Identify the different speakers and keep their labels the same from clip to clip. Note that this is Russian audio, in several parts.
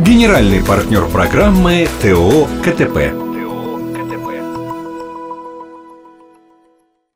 Speaker 1: Генеральный партнер программы ТО КТП.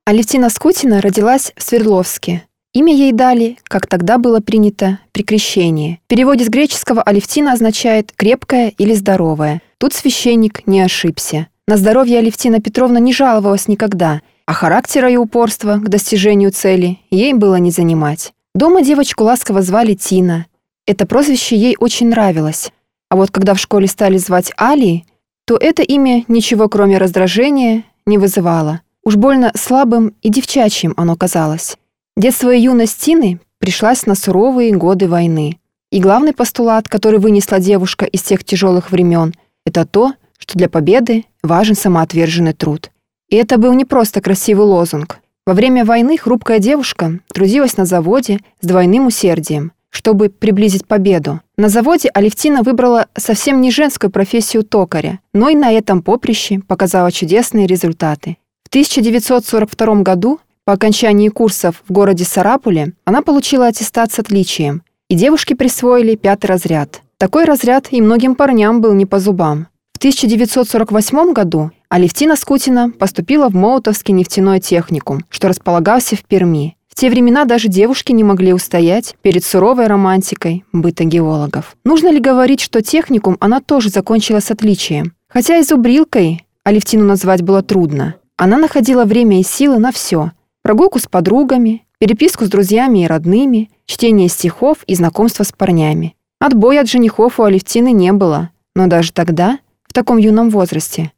Speaker 2: Алевтина Скутина родилась в Свердловске. Имя ей дали, как тогда было принято, при крещении. В переводе с греческого Алевтина означает «крепкая» или «здоровая». Тут священник не ошибся. На здоровье Алевтина Петровна не жаловалась никогда, а характера и упорства к достижению цели ей было не занимать. Дома девочку ласково звали Тина. Это прозвище ей очень нравилось. А вот когда в школе стали звать Али, то это имя ничего кроме раздражения не вызывало. Уж больно слабым и девчачьим оно казалось. Детство и юность Тины пришлась на суровые годы войны. И главный постулат, который вынесла девушка из тех тяжелых времен, это то, что для победы важен самоотверженный труд. И это был не просто красивый лозунг. Во время войны хрупкая девушка трудилась на заводе с двойным усердием, чтобы приблизить победу. На заводе Алевтина выбрала совсем не женскую профессию токаря, но и на этом поприще показала чудесные результаты. В 1942 году, по окончании курсов в городе Сарапуле, она получила аттестат с отличием, и девушке присвоили пятый разряд. Такой разряд и многим парням был не по зубам. В 1948 году Алевтина Скутина поступила в Молотовский нефтяной техникум, что располагался в Перми. В те времена даже девушки не могли устоять перед суровой романтикой быта геологов. Нужно ли говорить, что техникум она тоже закончила с отличием? Хотя и зубрилкой Алевтину назвать было трудно. Она находила время и силы на все. Прогулку с подругами, переписку с друзьями и родными, чтение стихов и знакомство с парнями. Отбоя от женихов у Алевтины не было, но даже тогда в таком юном возрасте.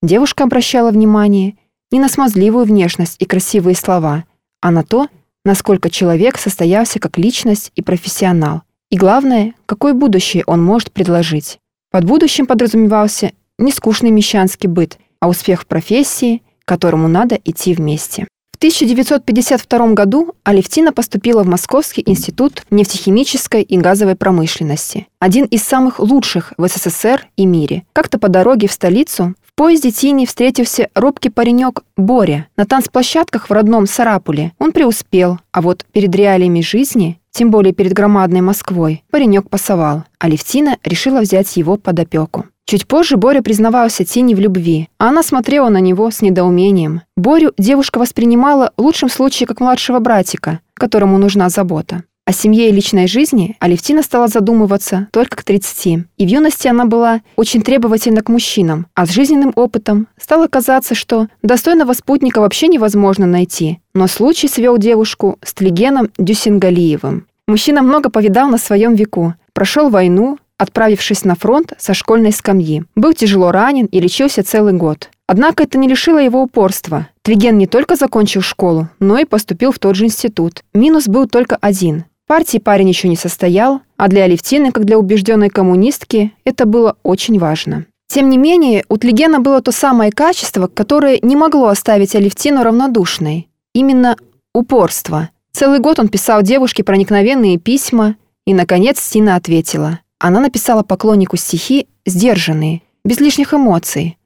Speaker 2: Девушка обращала внимание не на смазливую внешность и красивые слова, а на то, насколько человек состоялся как личность и профессионал. И главное, какое будущее он может предложить. Под будущим подразумевался не скучный мещанский быт, а успех в профессии, к которому надо идти вместе. В 1952 году Алевтина поступила в Московский институт нефтехимической и газовой промышленности, один из самых лучших в СССР и мире. Как-то по дороге в столицу поезде Тини встретился робкий паренек Боря. На танцплощадках в родном Сарапуле он преуспел, а вот перед реалиями жизни тем более перед громадной Москвой, паренек пасовал, а Левтина решила взять его под опеку. Чуть позже Боря признавался Тине в любви, а она смотрела на него с недоумением. Борю девушка воспринимала в лучшем случае как младшего братика, которому нужна забота. О семье и личной жизни Алевтина стала задумываться только к 30. И в юности она была очень требовательна к мужчинам, а с жизненным опытом стало казаться, что достойного спутника вообще невозможно найти. Но случай свел девушку с Тлигеном Дюсингалиевым. Мужчина много повидал на своем веку, прошел войну, отправившись на фронт со школьной скамьи. Был тяжело ранен и лечился целый год. Однако это не лишило его упорства. Твиген не только закончил школу, но и поступил в тот же институт. Минус был только один. Партии парень еще не состоял, а для Алевтины, как для убежденной коммунистки, это было очень важно. Тем не менее, у Тлигена было то самое качество, которое не могло оставить Алевтину равнодушной. Именно упорство. Целый год он писал девушке проникновенные письма, и, наконец, Стина ответила. Она написала поклоннику стихи сдержанные, без лишних эмоций.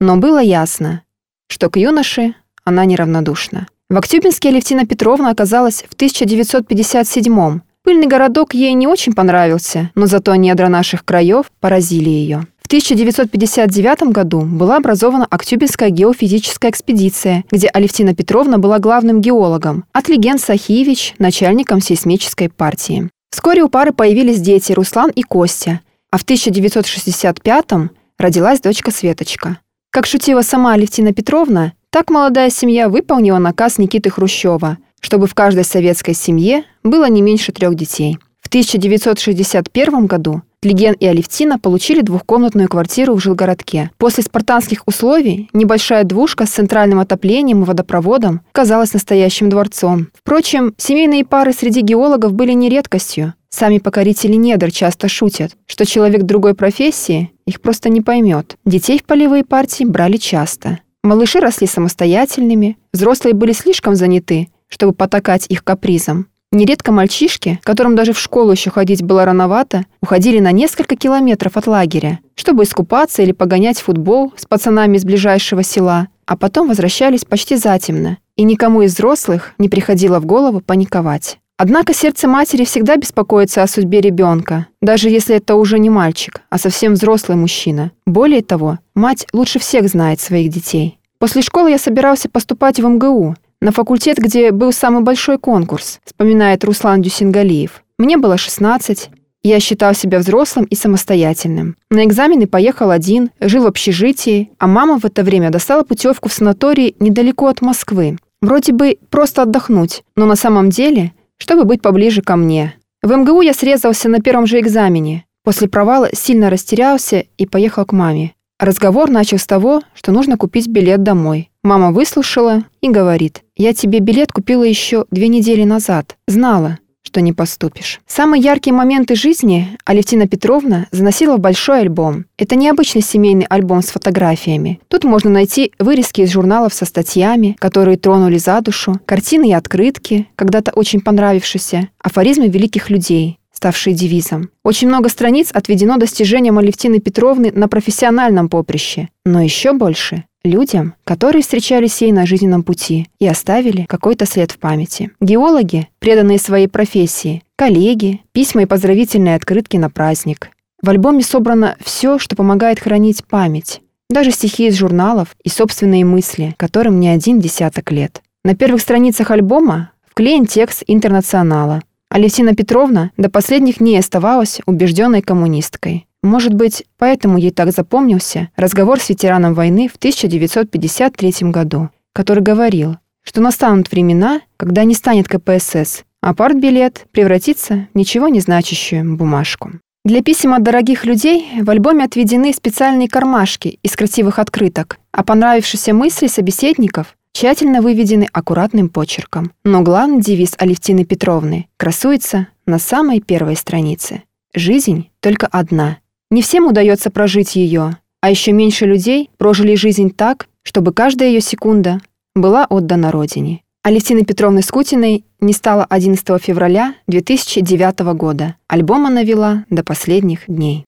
Speaker 2: Но было ясно, что к юноше она неравнодушна. В Актюбинске Алевтина Петровна оказалась в 1957-м. Пыльный городок ей не очень понравился, но зато недра наших краев поразили ее. В 1959 году была образована Актюбинская геофизическая экспедиция, где Алевтина Петровна была главным геологом, а Тлеген Сахиевич – начальником сейсмической партии. Вскоре у пары появились дети Руслан и Костя, а в 1965-м родилась дочка Светочка. Как шутила сама Алевтина Петровна, так молодая семья выполнила наказ Никиты Хрущева, чтобы в каждой советской семье было не меньше трех детей. В 1961 году Тлиген и Алевтина получили двухкомнатную квартиру в жилгородке. После спартанских условий небольшая двушка с центральным отоплением и водопроводом казалась настоящим дворцом. Впрочем, семейные пары среди геологов были не редкостью. Сами покорители недр часто шутят, что человек другой профессии их просто не поймет. Детей в полевые партии брали часто. Малыши росли самостоятельными, взрослые были слишком заняты, чтобы потакать их капризам. Нередко мальчишки, которым даже в школу еще ходить было рановато, уходили на несколько километров от лагеря, чтобы искупаться или погонять футбол с пацанами из ближайшего села, а потом возвращались почти затемно, и никому из взрослых не приходило в голову паниковать. Однако сердце матери всегда беспокоится о судьбе ребенка, даже если это уже не мальчик, а совсем взрослый мужчина. Более того, мать лучше всех знает своих детей. После школы я собирался поступать в МГУ, на факультет, где был самый большой конкурс, вспоминает Руслан Дюсингалиев. Мне было 16, я считал себя взрослым и самостоятельным. На экзамены поехал один, жил в общежитии, а мама в это время достала путевку в санаторий недалеко от Москвы. Вроде бы просто отдохнуть, но на самом деле чтобы быть поближе ко мне. В МГУ я срезался на первом же экзамене. После провала сильно растерялся и поехал к маме. Разговор начал с того, что нужно купить билет домой. Мама выслушала и говорит, «Я тебе билет купила еще две недели назад. Знала, что не поступишь. Самые яркие моменты жизни Алевтина Петровна заносила в большой альбом. Это необычный семейный альбом с фотографиями. Тут можно найти вырезки из журналов со статьями, которые тронули за душу, картины и открытки, когда-то очень понравившиеся, афоризмы великих людей, ставшие девизом. Очень много страниц отведено достижениям Алевтины Петровны на профессиональном поприще, но еще больше людям, которые встречались ей на жизненном пути и оставили какой-то след в памяти. Геологи, преданные своей профессии, коллеги, письма и поздравительные открытки на праздник. В альбоме собрано все, что помогает хранить память. Даже стихи из журналов и собственные мысли, которым не один десяток лет. На первых страницах альбома вклеен текст «Интернационала». Алевтина Петровна до последних дней оставалась убежденной коммунисткой. Может быть, поэтому ей так запомнился разговор с ветераном войны в 1953 году, который говорил, что настанут времена, когда не станет КПСС, а партбилет превратится в ничего не значащую бумажку. Для писем от дорогих людей в альбоме отведены специальные кармашки из красивых открыток, а понравившиеся мысли собеседников тщательно выведены аккуратным почерком. Но главный девиз Алевтины Петровны красуется на самой первой странице. «Жизнь только одна, не всем удается прожить ее, а еще меньше людей прожили жизнь так, чтобы каждая ее секунда была отдана Родине. Алевтины Петровны Скутиной не стало 11 февраля 2009 года. Альбом она вела до последних дней.